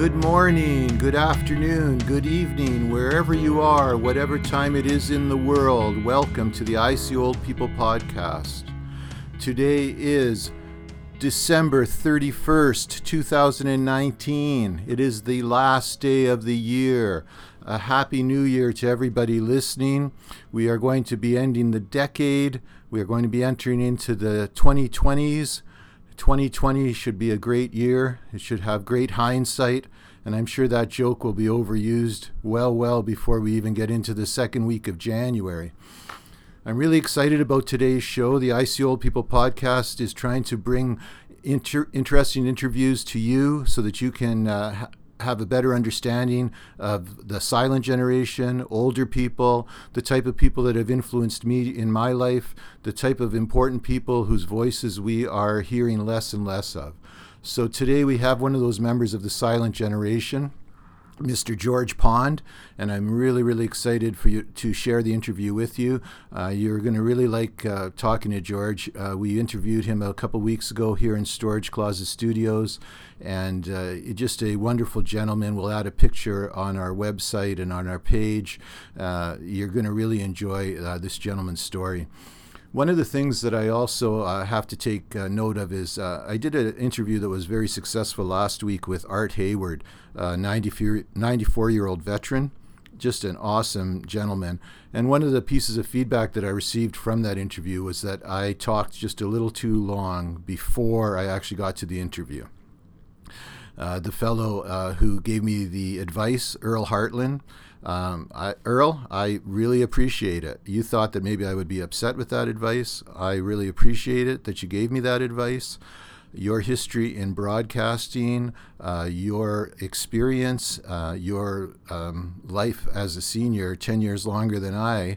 Good morning, good afternoon, good evening, wherever you are, whatever time it is in the world. Welcome to the I See Old People podcast. Today is December 31st, 2019. It is the last day of the year. A happy new year to everybody listening. We are going to be ending the decade. We are going to be entering into the 2020s. 2020 should be a great year. It should have great hindsight. And I'm sure that joke will be overused well, well before we even get into the second week of January. I'm really excited about today's show. The I See Old People podcast is trying to bring inter- interesting interviews to you so that you can uh, have a better understanding of the silent generation, older people, the type of people that have influenced me in my life, the type of important people whose voices we are hearing less and less of. So today we have one of those members of the silent generation. Mr. George Pond, and I'm really, really excited for you to share the interview with you. Uh, you're going to really like uh, talking to George. Uh, we interviewed him a couple weeks ago here in Storage Closet Studios, and uh, just a wonderful gentleman. We'll add a picture on our website and on our page. Uh, you're going to really enjoy uh, this gentleman's story. One of the things that I also uh, have to take uh, note of is uh, I did an interview that was very successful last week with Art Hayward, a 94 year old veteran, just an awesome gentleman. And one of the pieces of feedback that I received from that interview was that I talked just a little too long before I actually got to the interview. Uh, the fellow uh, who gave me the advice, Earl Hartland, um, I, Earl, I really appreciate it. You thought that maybe I would be upset with that advice. I really appreciate it that you gave me that advice. Your history in broadcasting, uh, your experience, uh, your um, life as a senior, 10 years longer than I,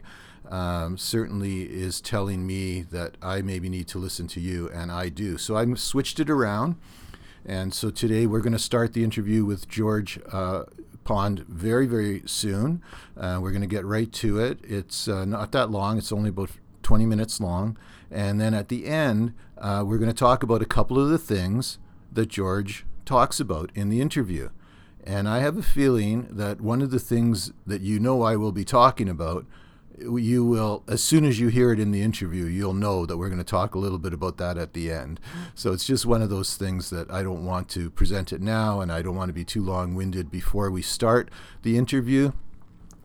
um, certainly is telling me that I maybe need to listen to you, and I do. So I switched it around. And so today we're going to start the interview with George uh, Pond very, very soon. Uh, we're going to get right to it. It's uh, not that long, it's only about 20 minutes long. And then at the end, uh, we're going to talk about a couple of the things that George talks about in the interview. And I have a feeling that one of the things that you know I will be talking about you will as soon as you hear it in the interview you'll know that we're going to talk a little bit about that at the end. So it's just one of those things that i don't want to present it now and i don't want to be too long-winded before we start the interview.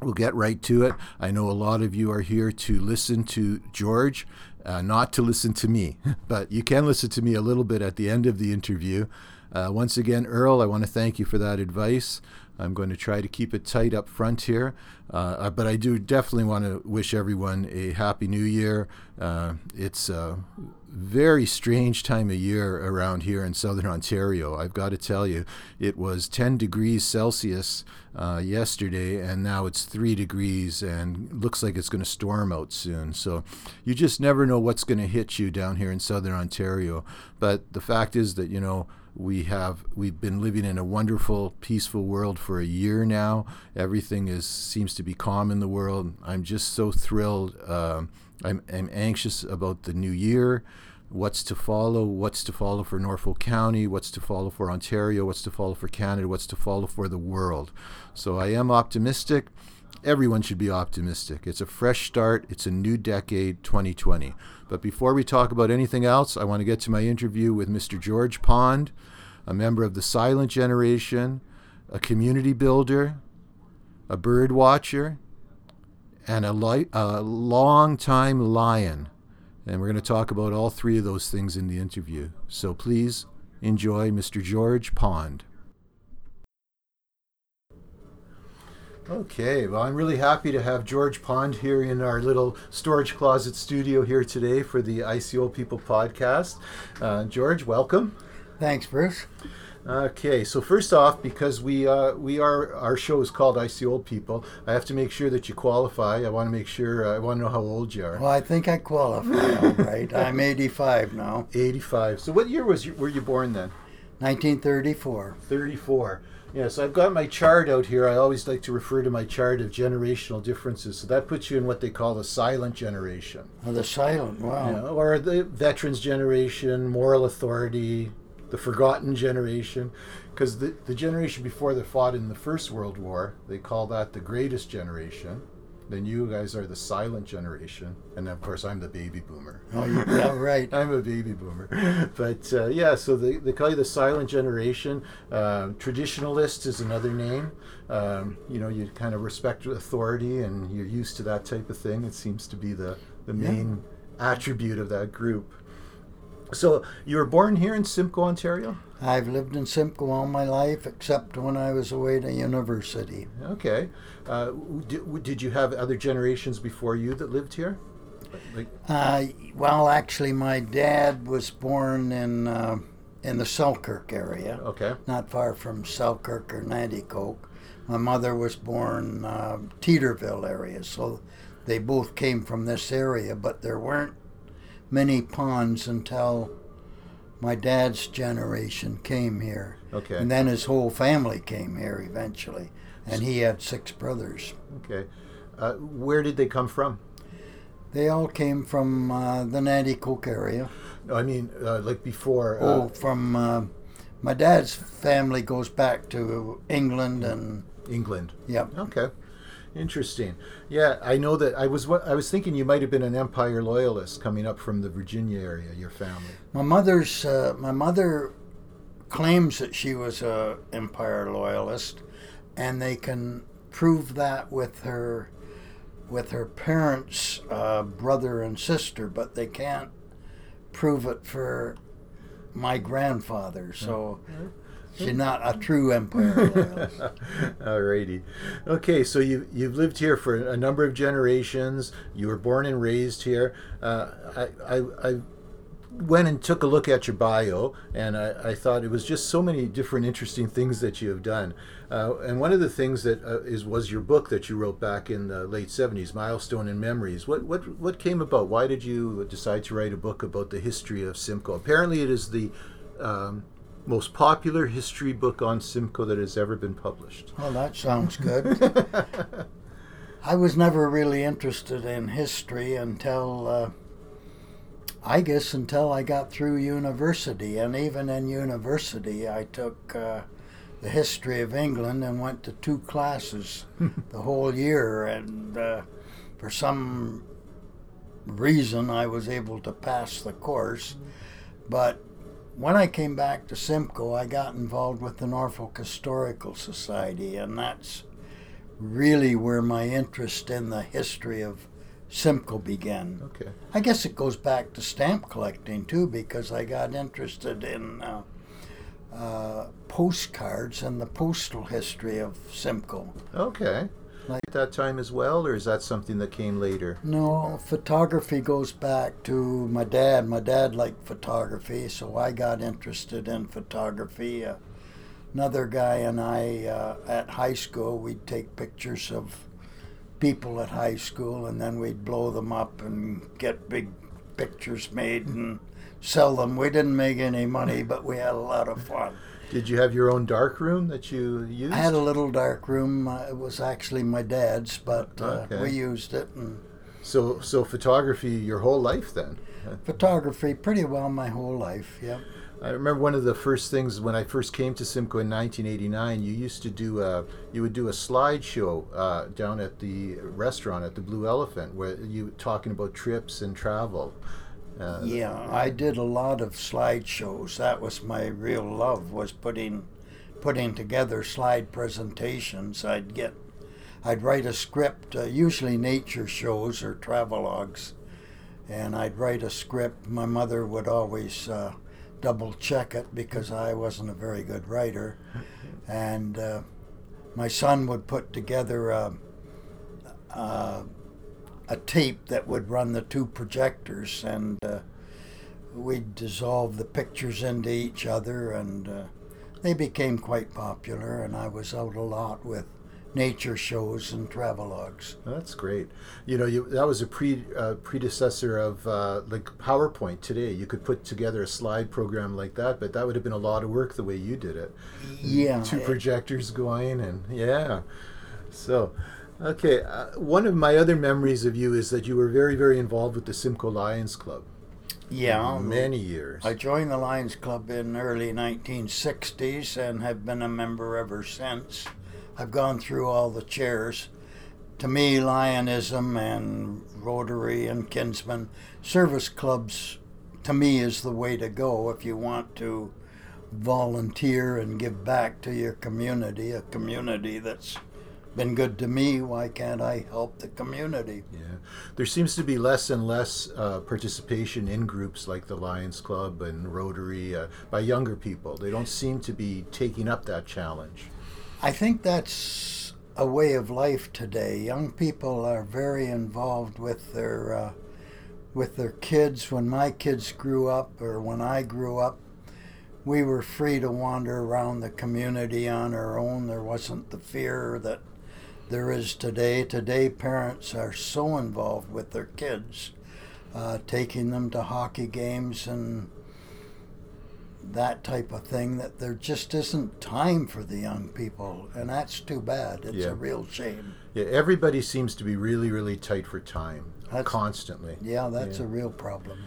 We'll get right to it. I know a lot of you are here to listen to george uh, not to listen to me but you can listen to me a little bit at the end of the interview. Uh, once again earl i want to thank you for that advice I'm going to try to keep it tight up front here. Uh, but I do definitely want to wish everyone a happy new year. Uh, it's a very strange time of year around here in southern Ontario. I've got to tell you, it was 10 degrees Celsius uh, yesterday, and now it's 3 degrees, and looks like it's going to storm out soon. So you just never know what's going to hit you down here in southern Ontario. But the fact is that, you know, we have we've been living in a wonderful peaceful world for a year now. Everything is seems to be calm in the world. I'm just so thrilled uh, I'm, I'm anxious about the new year. What's to follow? What's to follow for norfolk county? What's to follow for ontario? What's to follow for canada? What's to follow for the world? So i am optimistic everyone should be optimistic it's a fresh start it's a new decade 2020 but before we talk about anything else, I want to get to my interview with Mr. George Pond, a member of the silent generation, a community builder, a bird watcher, and a, li- a long-time lion. And we're going to talk about all three of those things in the interview. So please enjoy Mr. George Pond. Okay, well, I'm really happy to have George Pond here in our little storage closet studio here today for the I See Old People podcast. Uh, George, welcome. Thanks, Bruce. Okay, so first off, because we uh, we are our show is called I See Old People, I have to make sure that you qualify. I want to make sure uh, I want to know how old you are. Well, I think I qualify. all right, I'm 85 now. 85. So what year was you, were you born then? 1934. 34. Yes, I've got my chart out here. I always like to refer to my chart of generational differences. So that puts you in what they call the silent generation. Oh, the silent, wow. or the veterans generation, moral authority, the forgotten generation, because the the generation before that fought in the First World War, they call that the greatest generation. Then you guys are the silent generation, and of course I'm the baby boomer. Oh, yeah, right. I'm a baby boomer, but uh, yeah. So they, they call you the silent generation. Uh, traditionalist is another name. Um, you know, you kind of respect authority, and you're used to that type of thing. It seems to be the the Yeah. main attribute of that group. So you were born here in Simcoe, Ontario. I've lived in Simcoe all my life, except when I was away to university. Okay. Uh, did, did you have other generations before you that lived here? Like, Uh, well, actually, my dad was born in uh, in the Selkirk area, okay. not far from Selkirk or Nanticoke. My mother was born uh, Teeterville area, so they both came from this area. But there weren't many ponds until my dad's generation came here, Okay. and then his whole family came here eventually, and he had six brothers. Okay. Uh, where did they come from? They all came from uh, the Nanticoke area. I mean, uh, like before. Oh, Uh, from uh, my dad's family goes back to England and England. yep. Okay. Interesting. Yeah, I know that. I was. wa- I was thinking you might have been an Empire loyalist coming up from the Virginia area. Your family. My mother's uh, my mother claims that she was a Empire loyalist, and they can prove that with her with her parents' uh, brother and sister, but they can't prove it for my grandfather. So she's not a true Empire. Alrighty. Okay, so you you've lived here for a number of generations. You were born and raised here. Uh, I, I I went and took a look at your bio, and I, I thought it was just so many different interesting things that you have done. Uh, and one of the things that uh, is was your book that you wrote back in the late '70s, Milestone and Memories. What what what came about? Why did you decide to write a book about the history of Simcoe? Apparently, it is the um, most popular history book on Simcoe that has ever been published. Well, that sounds good. I was never really interested in history until, uh, I guess, until I got through university. And even in university, I took uh, the history of England and went to two classes the whole year. And uh, for some reason, I was able to pass the course. But when I came back to Simcoe, I got involved with the Norfolk Historical Society, and that's really where my interest in the history of Simcoe began. Okay. I guess it goes back to stamp collecting too, because I got interested in uh, uh, postcards and the postal history of Simcoe. Okay. Like- At that time as well, or is that something that came later? No, photography goes back to my dad. My dad liked photography, so I got interested in photography. Uh, another guy and I, uh, at high school, we'd take pictures of people at high school and then we'd blow them up and get big pictures made and sell them. We didn't make any money, but we had a lot of fun. Did you have your own dark room that you used? I had a little dark room. It was actually my dad's, but uh, Okay. we used it and so so photography your whole life then. photography pretty well my whole life. Yeah. I remember one of the first things when I first came to Simcoe in 1989. You used to do a you would do a slideshow uh, down at the restaurant at the Blue Elephant where you talking about trips and travel. Uh, Yeah, I did a lot of slideshows. That was my real love was putting putting together slide presentations. I'd get I'd write a script, uh, usually nature shows or travelogues, and I'd write a script. My mother would always uh, double check it because I wasn't a very good writer, and uh, my son would put together a, a tape that would run the two projectors, and uh, we'd dissolve the pictures into each other, and uh, they became quite popular. And I was out a lot with nature shows and travelogues. That's great. You know, you, that was a pre uh, predecessor of uh, like PowerPoint today. You could put together a slide program like that, but that would have been a lot of work the way you did it. Yeah, Two projectors going, and yeah. So, okay. Uh, one of my other memories of you is that you were very, very involved with the Simcoe Lions Club. Yeah, many years. I joined the Lions Club in early 1960s and have been a member ever since. I've gone through all the chairs. To me, Lionism and Rotary and Kinsmen service clubs, to me, is the way to go if you want to volunteer and give back to your community, a community that's been good to me. Why can't I help the community? Yeah, there seems to be less and less uh, participation in groups like the Lions Club and Rotary uh, by younger people. They don't seem to be taking up that challenge. I think that's a way of life today. Young people are very involved with their uh, with their kids. When my kids grew up, or when I grew up, we were free to wander around the community on our own. There wasn't the fear that there is today. Today, parents are so involved with their kids, uh, taking them to hockey games and that type of thing, that there just isn't time for the young people. And that's too bad. It's Yeah. a real shame. Yeah, everybody seems to be really, really tight for time That's- constantly. Yeah, that's Yeah. a real problem.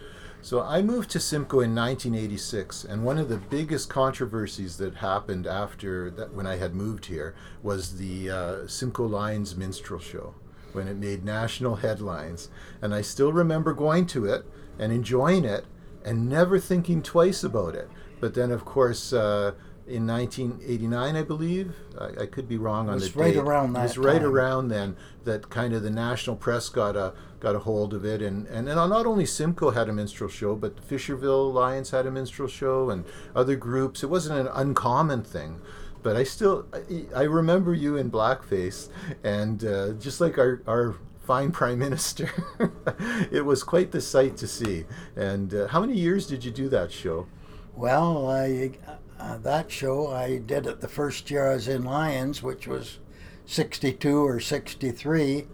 So I moved to Simcoe in 1986, and one of the biggest controversies that happened after that, when I had moved here, was the uh, Simcoe Lions minstrel show, when it made national headlines. And I still remember going to it and enjoying it, and never thinking twice about it. But then, of course. Uh, in 1989, I believe. I, I could be wrong on the date. It was right around It was that right time. around then that kind of the national press got a got a hold of it, and and, and not only Simcoe had a minstrel show, but the Fisherville Lions had a minstrel show, and other groups. It wasn't an uncommon thing. But I still, I, I remember you in blackface, and uh, just like our, our fine prime minister, it was quite the sight to see. And uh, how many years did you do that show? Well, I, uh, that show I did it the first year I was in Lions, which was 62 or 63,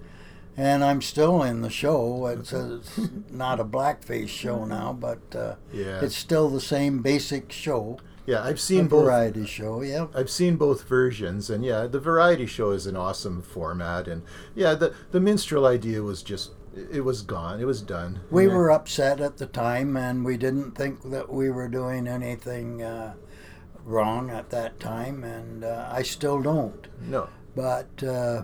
and I'm still in the show. It's, a, it's not a blackface show now, but uh, Yeah. it's still the same basic show, Yeah, I've seen both. variety show. Yeah. I've seen both versions, and yeah, the variety show is an awesome format, and yeah, the the minstrel idea was just it was gone, it was done. We Yeah. were upset at the time, and we didn't think that we were doing anything uh, wrong at that time, and uh, I still don't. no, But uh,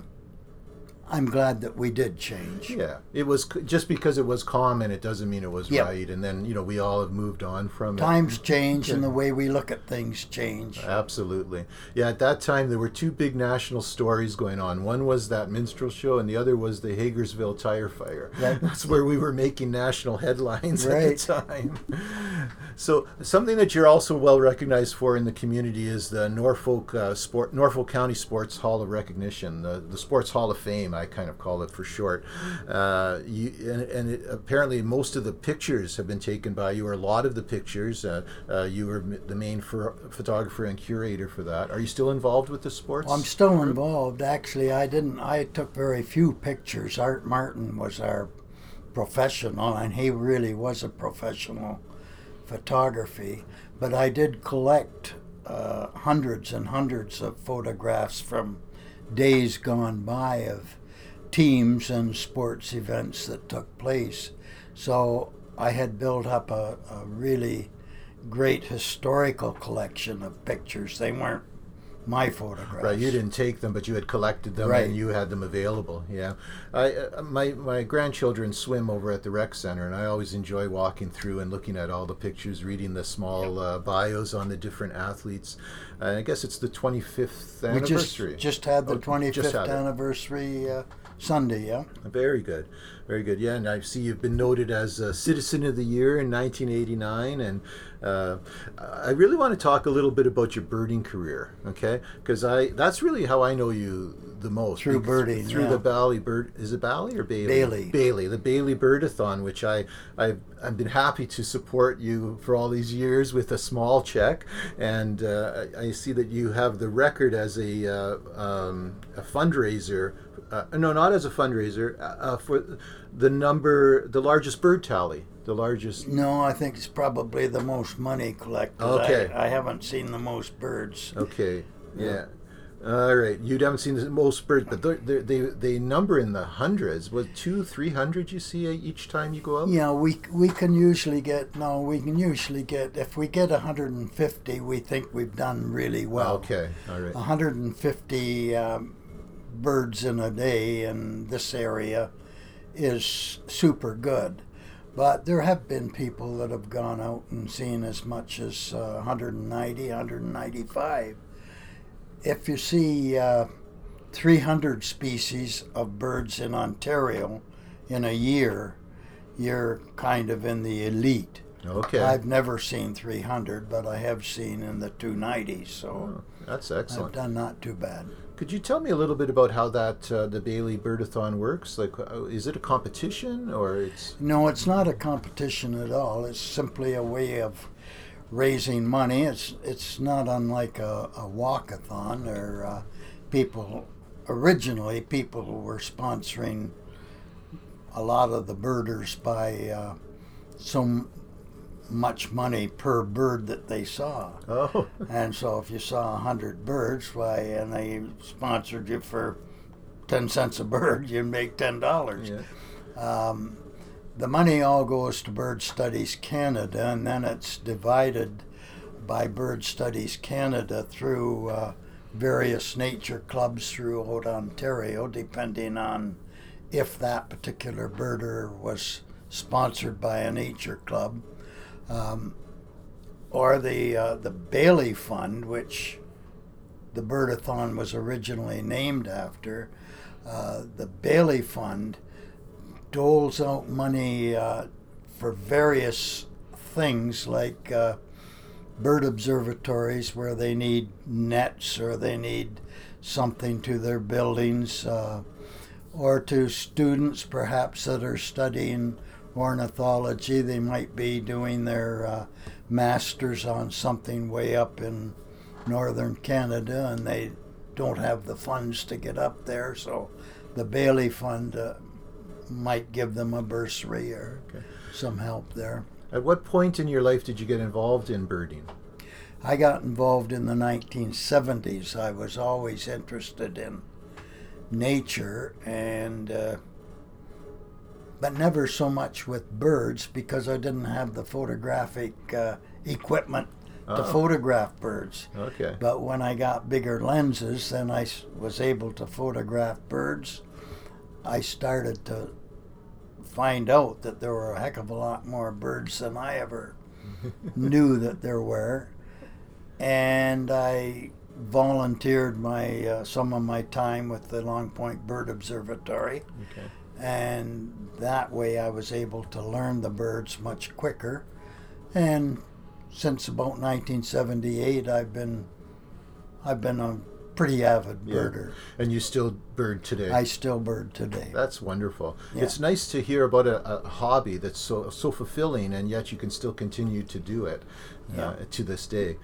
I'm glad that we did change. yeah, it was just because it was common, it doesn't mean it was Yep. right, and then you know we all have moved on from it. Times change, and the way we look at things change. Absolutely. Yeah, at that time there were two big national stories going on. One was that minstrel show, and the other was the Hagersville tire fire. Right. That's where we were making national headlines Right. at the time. So something that you're also well recognized for in the community is the Norfolk uh, Sport Norfolk County Sports Hall of Recognition, the, the Sports Hall of Fame, I kind of call it for short. Uh, you, and and it, apparently most of the pictures have been taken by you, or a lot of the pictures. Uh, uh, you were the main pho- photographer and curator for that. Are you still involved with the sports? I'm still involved. Actually, I didn't. I took very few pictures. Art Martin was our professional, and he really was a professional photography. But I did collect uh, hundreds and hundreds of photographs from days gone by of teams and sports events that took place. So I had built up a, a really great historical collection of pictures. They weren't my photographs. Right, you didn't take them, but you had collected them Right. and you had them available. Yeah, I uh, my my grandchildren swim over at the rec center, and I always enjoy walking through and looking at all the pictures, reading the small uh, bios on the different athletes. Uh, I guess it's the 25th anniversary. We just just had the Oh, 25th had anniversary uh, Sunday. Yeah. Very good, very good. Yeah, and I see you've been noted as a Citizen of the Year in 1989, and uh, I really want to talk a little bit about your birding career, okay? Because I that's really how I know you the most Through birding, through yeah. the Bally Bird. Is it Bally or Bailey? Baillie. Baillie, the Baillie Birdathon, which I I've, I've been happy to support you for all these years with a small check, and uh, I, I see that you have the record as a uh, um, a fundraiser. Uh, no, not as a fundraiser uh, uh, for the number, the largest bird tally, the largest. No, I think it's probably the most money collected. Okay. I, I haven't seen the most birds. Okay, yeah. All right, you haven't seen the most birds, but they're, they they number in the hundreds. What two, three hundred you see each time you go out? Yeah, we we can usually get no, we can usually get if we get 150, we think we've done really well. Okay, all right. 150 um, birds in a day in this area is super good. But there have been people that have gone out and seen as much as uh, 190, 195. If you see uh, 300 species of birds in Ontario in a year, you're kind of in the elite. Okay. I've never seen 300, but I have seen in the 290s, so Oh, that's excellent. I've done not too bad. Could you tell me a little bit about how that uh, the Baillie Birdathon works? Like, uh, is it a competition or it's? No, it's not a competition at all. It's simply a way of raising money. It's it's not unlike a, a walkathon or uh, people. Originally, people were sponsoring a lot of the birders by uh, so m- much money per bird that they saw. Oh, And so if you saw a hundred birds, why, and they sponsored you for ten cents a bird, you'd make ten dollars. yeah. Um, the money all goes to Bird Studies Canada, and then it's divided by Bird Studies Canada through uh, various nature clubs throughout Ontario, depending on if that particular birder was sponsored by a nature club, um, or the uh, the Baillie Fund, which the Birdathon was originally named after. Uh, the Bailey Fund doles out money uh, for various things like uh, bird observatories where they need nets or they need something to their buildings, uh, or to students perhaps that are studying ornithology. They might be doing their uh, masters on something way up in northern Canada and they don't have the funds to get up there, so the Baillie Fund uh, might give them a bursary or Okay. some help there. At what point in your life did you get involved in birding? I got involved in the 1970s. I was always interested in nature and uh, but never so much with birds because I didn't have the photographic uh, equipment to Oh. photograph birds. Okay. But when I got bigger lenses, then I was able to photograph birds. I started to find out that there were a heck of a lot more birds than I ever knew that there were. And I volunteered my uh, some of my time with the Long Point Bird Observatory, Okay. And that way I was able to learn the birds much quicker. And since about 1978, I've been I've been a pretty avid birder. Yeah. And you still bird today? I still bird today. That's wonderful. Yeah. It's nice to hear about a, a hobby that's so so fulfilling, and yet you can still continue to do it uh, Yeah. to this day.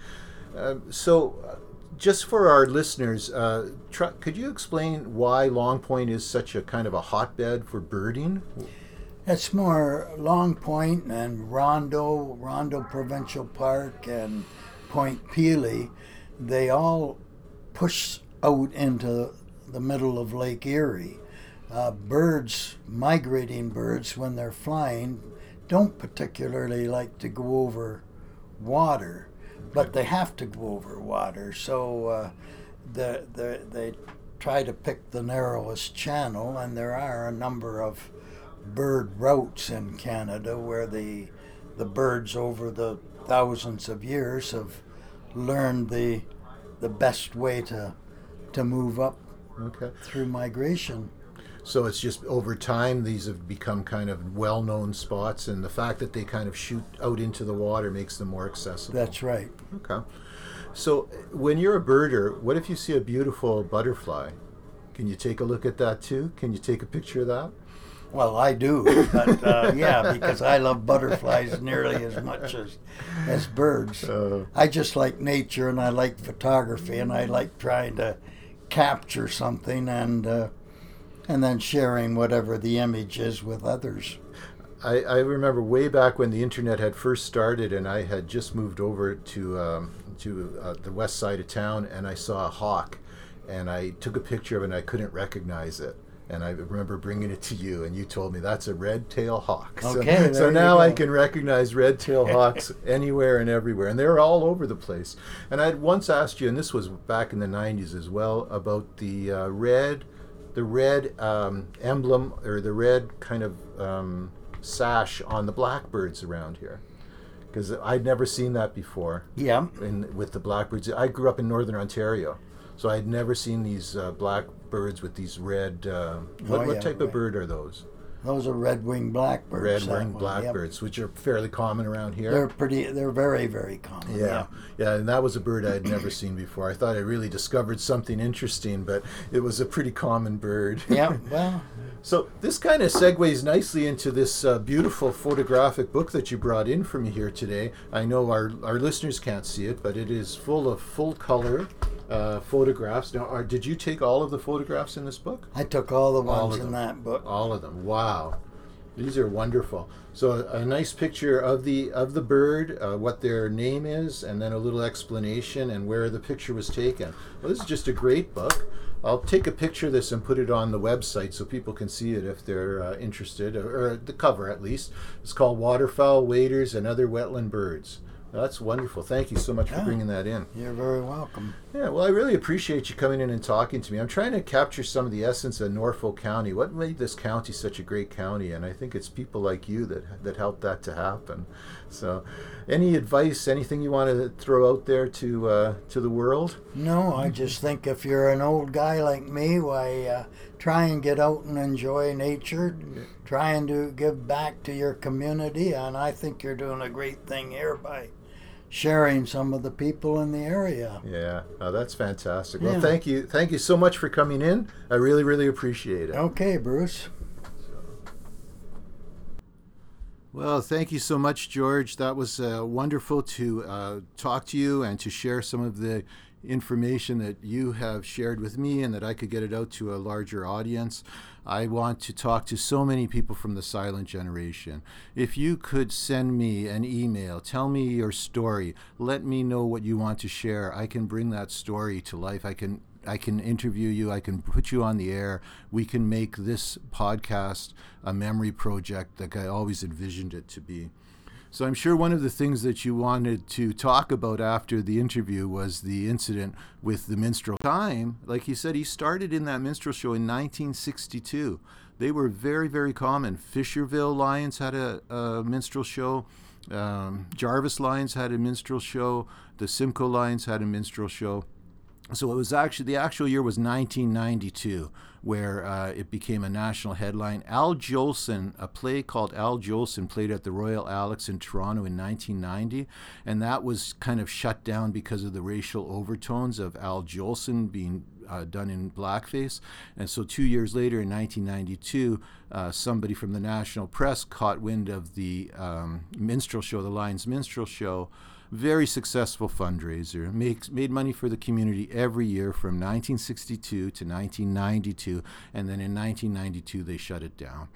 Um, so, uh, just for our listeners, uh, could you explain why Long Point is such a kind of a hotbed for birding? It's more Long Point and Rondeau, Rondeau Provincial Park, and Point Pelee. They all push out into the middle of Lake Erie. Uh, birds, migrating birds, when they're flying, don't particularly like to go over water, but they have to go over water. So uh, the, the, they try to pick the narrowest channel, and there are a number of bird routes in Canada where the the birds over the thousands of years have learned the the best way to to move up Okay. through migration. So it's just over time these have become kind of well-known spots, and the fact that they kind of shoot out into the water makes them more accessible. That's right. Okay. So when you're a birder, what if you see a beautiful butterfly? Can you take a look at that too? Can you take a picture of that? Well, I do, but uh, yeah, because I love butterflies nearly as much as as birds. Uh, I just like nature and I like photography and I like trying to capture something and uh, and then sharing whatever the image is with others. I, I remember way back when the internet had first started, and I had just moved over to um, to uh, the west side of town, and I saw a hawk, and I took a picture of it and I couldn't recognize it. And I remember bringing it to you, and you told me that's a red-tailed hawk. Okay, so, so now I can recognize red-tailed hawks anywhere and everywhere, and they're all over the place. And I'd once asked you, and this was back in the '90s as well, about the uh, red, the red um, emblem or the red kind of um, sash on the blackbirds around here, because I'd never seen that before Yeah. in, with the blackbirds. I grew up in northern Ontario, so I'd never seen these uh, blackbirds with these red. Uh, what, Oh, what yeah, type right. of bird are those? Those are red-winged blackbirds. Red-winged one, yep. blackbirds, which are fairly common around here. They're pretty. They're very, very common. yeah, yeah, and that was a bird I had never seen before. I thought I really discovered something interesting, but it was a pretty common bird. Yeah. Well, So this kind of segues nicely into this uh, beautiful photographic book that you brought in for me here today. I know our, our listeners can't see it, but it is full of full color uh, photographs. Now, are, did you take all of the photographs in this book? I took all the All ones in that book. All of them. Wow, these are wonderful. So a, nice picture of the of the bird, uh, what their name is, and then a little explanation and where the picture was taken. Well, this is just a great book. I'll take a picture of this and put it on the website so people can see it if they're uh, interested, or, or the cover at least. It's called Waterfowl, Waders, and Other Wetland Birds. That's wonderful. Thank you so much for bringing that in. You're very welcome. Yeah, well, I really appreciate you coming in and talking to me. I'm trying to capture some of the essence of Norfolk County. What made this county such a great county? And I think it's people like you that that helped that to happen. So, any advice, anything you want to throw out there to uh, to the world? No, I just think if you're an old guy like me, why uh, try and get out and enjoy nature. Try and do give back to your community, and I think you're doing a great thing here by sharing some of the people in the area. Yeah, oh, that's fantastic. Well, Yeah. thank you, thank you so much for coming in. I really, really appreciate it. Okay, Bruce. Well, thank you so much, George. That was uh, wonderful to uh, talk to you and to share some of the information that you have shared with me and that I could get it out to a larger audience. I want to talk to so many people from the silent generation. If you could send me an email, tell me your story, let me know what you want to share. I can bring that story to life. I can I can interview you. I can put you on the air. We can make this podcast a memory project like I always envisioned it to be. So I'm sure one of the things that you wanted to talk about after the interview was the incident with the minstrel time. Like he said, he started in that minstrel show in 1962. They were very, very common. Fisherville Lions had a, a minstrel show. Um, Jarvis Lions had a minstrel show. The Simcoe Lions had a minstrel show. So it was actually the actual year was 1992, where uh, it became a national headline. Al Jolson, a play called Al Jolson, played at the Royal Alex in Toronto in 1990, and that was kind of shut down because of the racial overtones of Al Jolson being uh, done in blackface. And so two years later, in 1992, uh, somebody from the national press caught wind of the um, minstrel show, the Lions Minstrel Show very successful fundraiser makes made money for the community every year from 1962 to 1992 and then in 1992 they shut it down.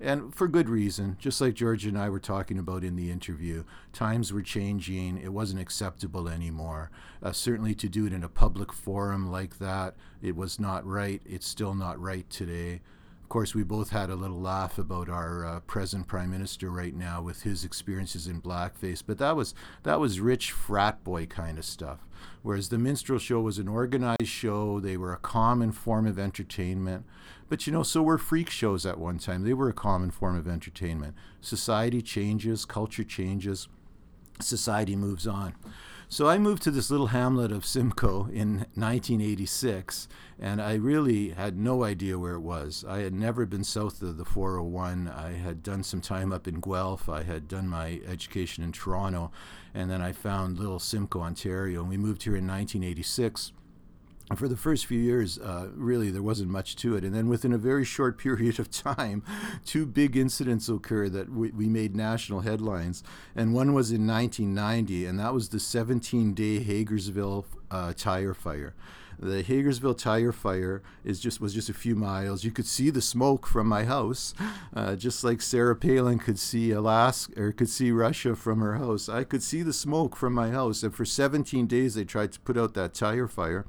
And for good reason just like george and i were talking about in the interview times were changing. It wasn't acceptable anymore. Uh, certainly to do it in a public forum like that it was not right. It's still not right today course, we both had a little laugh about our uh, present prime minister right now with his experiences in blackface, but that was that was rich frat boy kind of stuff. Whereas the minstrel show was an organized show; they were a common form of entertainment. But you know, so were freak shows at one time. They were a common form of entertainment. Society changes, culture changes, society moves on. So I moved to this little hamlet of Simcoe in 1986, and I really had no idea where it was. I had never been south of the 401. I had done some time up in Guelph. I had done my education in Toronto, and then I found little Simcoe, Ontario, and we moved here in 1986. For the first few years, uh, really, there wasn't much to it. And then within a very short period of time, two big incidents occurred that we, we made national headlines. And one was in 1990, and that was the 17 day Hagersville uh, tire fire. The Hagersville tire fire is just was just a few miles. You could see the smoke from my house, uh, just like Sarah Palin could see Alaska or could see Russia from her house. I could see the smoke from my house. And for 17 days, they tried to put out that tire fire.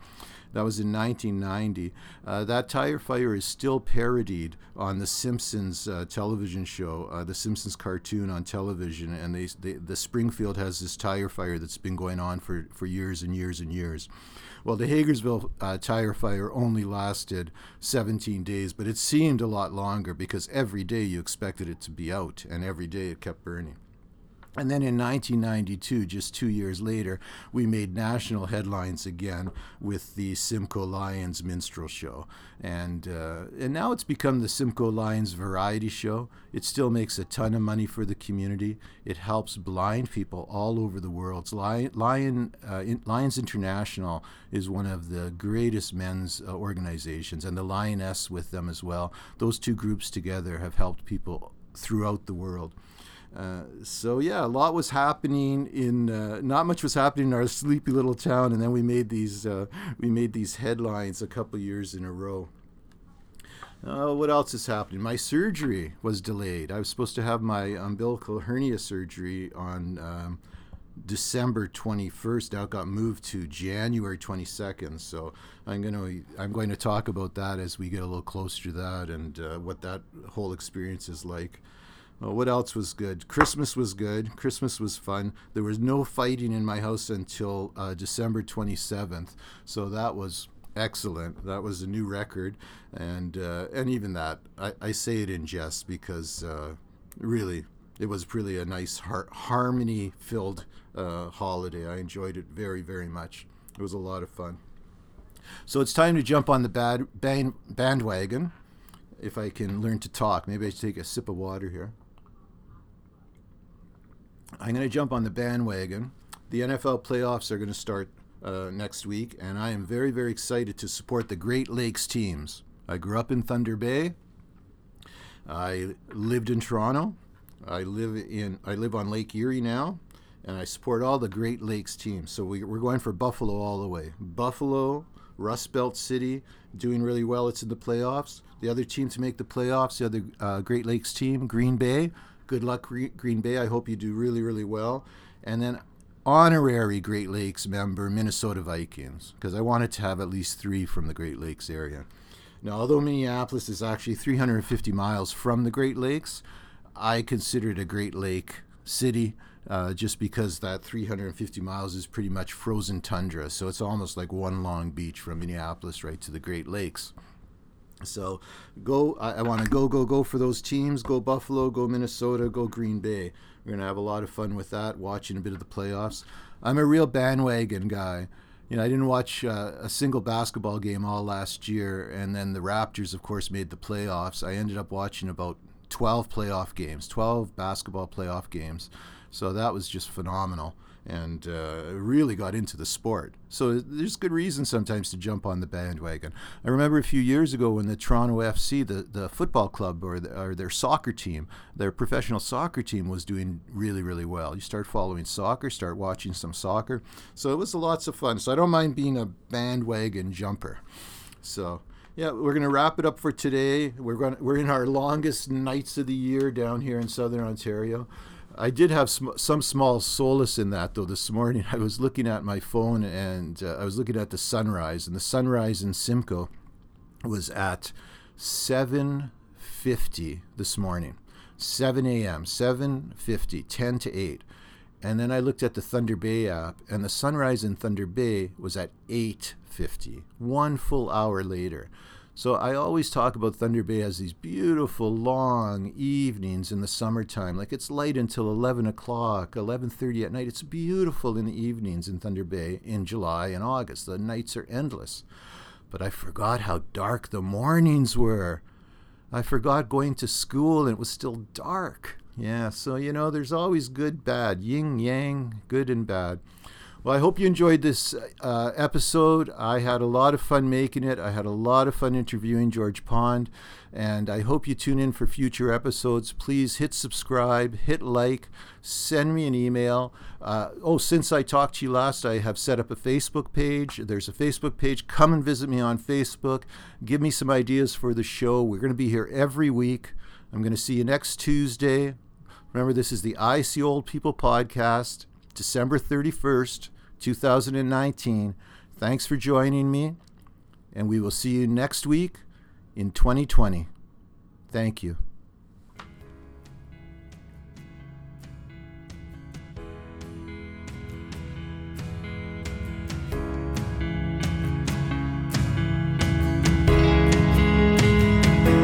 That was in 1990. Uh, that tire fire is still parodied on the Simpsons uh, television show, uh, the Simpsons cartoon on television, and they, they, the Springfield has this tire fire that's been going on for, for years and years and years. Well, the Hagersville uh, tire fire only lasted 17 days, but it seemed a lot longer because every day you expected it to be out, and every day it kept burning. And then in 1992, just two years later, we made national headlines again with the Simcoe Lions minstrel show. And, uh, and now it's become the Simcoe Lions variety show. It still makes a ton of money for the community. It helps blind people all over the world. Lion, Lion uh, in, Lions International is one of the greatest men's uh, organizations, and the Lioness with them as well. Those two groups together have helped people throughout the world. Uh, so yeah, a lot was happening in. Uh, not much was happening in our sleepy little town, and then we made these. Uh, we made these headlines a couple years in a row. Uh, what else is happening? My surgery was delayed. I was supposed to have my umbilical hernia surgery on um, December 21st. Now it got moved to January 22nd. So I'm going to I'm going to talk about that as we get a little closer to that and uh, what that whole experience is like. Well, what else was good? Christmas was good. Christmas was fun. There was no fighting in my house until uh, December 27th, so that was excellent. That was a new record, and uh, and even that, I, I, say it in jest because uh, really, it was really a nice har- harmony-filled uh, holiday. I enjoyed it very very much. It was a lot of fun. So it's time to jump on the bad band, bandwagon. If I can learn to talk, maybe I should take a sip of water here. I'm going to jump on the bandwagon. The NFL playoffs are going to start uh, next week, and I am very, very excited to support the Great Lakes teams. I grew up in Thunder Bay. I lived in Toronto. I live in I live on Lake Erie now, and I support all the Great Lakes teams. So we, we're going for Buffalo all the way. Buffalo, Rust Belt City, doing really well. It's in the playoffs. The other team to make the playoffs, the other uh, Great Lakes team, Green Bay, Good luck, Green Bay. I hope you do really, really well. And then honorary Great Lakes member, Minnesota Vikings, because I wanted to have at least three from the Great Lakes area. Now, although Minneapolis is actually 350 miles from the Great Lakes, I consider it a Great Lake city uh, just because that 350 miles is pretty much frozen tundra. So it's almost like one long beach from Minneapolis right to the Great Lakes. So go. I, I want to go, go, go for those teams. Go Buffalo. Go Minnesota. Go Green Bay. We're gonna have a lot of fun with that. Watching a bit of the playoffs. I'm a real bandwagon guy. You know, I didn't watch uh, a single basketball game all last year, and then the Raptors, of course, made the playoffs. I ended up watching about 12 playoff games, 12 basketball playoff games. So that was just phenomenal and uh, really got into the sport. So there's good reason sometimes to jump on the bandwagon. I remember a few years ago when the Toronto FC, the, the football club or, the, or their soccer team, their professional soccer team was doing really, really well. You start following soccer, start watching some soccer. So it was lots of fun. So I don't mind being a bandwagon jumper. So yeah, we're going to wrap it up for today. We're going we're in our longest nights of the year down here in southern Ontario. I did have sm- some small solace in that, though. This morning, I was looking at my phone and uh, I was looking at the sunrise, and the sunrise in Simcoe was at 7:50 this morning, 7 a.m., 7:50, 10 to 8. And then I looked at the Thunder Bay app, and the sunrise in Thunder Bay was at 8:50, one full hour later. So I always talk about Thunder Bay as these beautiful long evenings in the summertime. Like it's light until 11 o'clock, 11:30 at night. It's beautiful in the evenings in Thunder Bay in July and August. The nights are endless. But I forgot how dark the mornings were. I forgot going to school and it was still dark. Yeah, so you know, there's always good, bad, yin yang, good and bad. Well, I hope you enjoyed this uh, episode. I had a lot of fun making it. I had a lot of fun interviewing George Pond, and I hope you tune in for future episodes. Please hit subscribe, hit like, send me an email. Uh, oh, since I talked to you last, I have set up a Facebook page. There's a Facebook page. Come and visit me on Facebook. Give me some ideas for the show. We're going to be here every week. I'm going to see you next Tuesday. Remember, this is the I See Old People podcast, December 31st. 2019. Thanks for joining me. and we will see you next week in 2020. Thank you.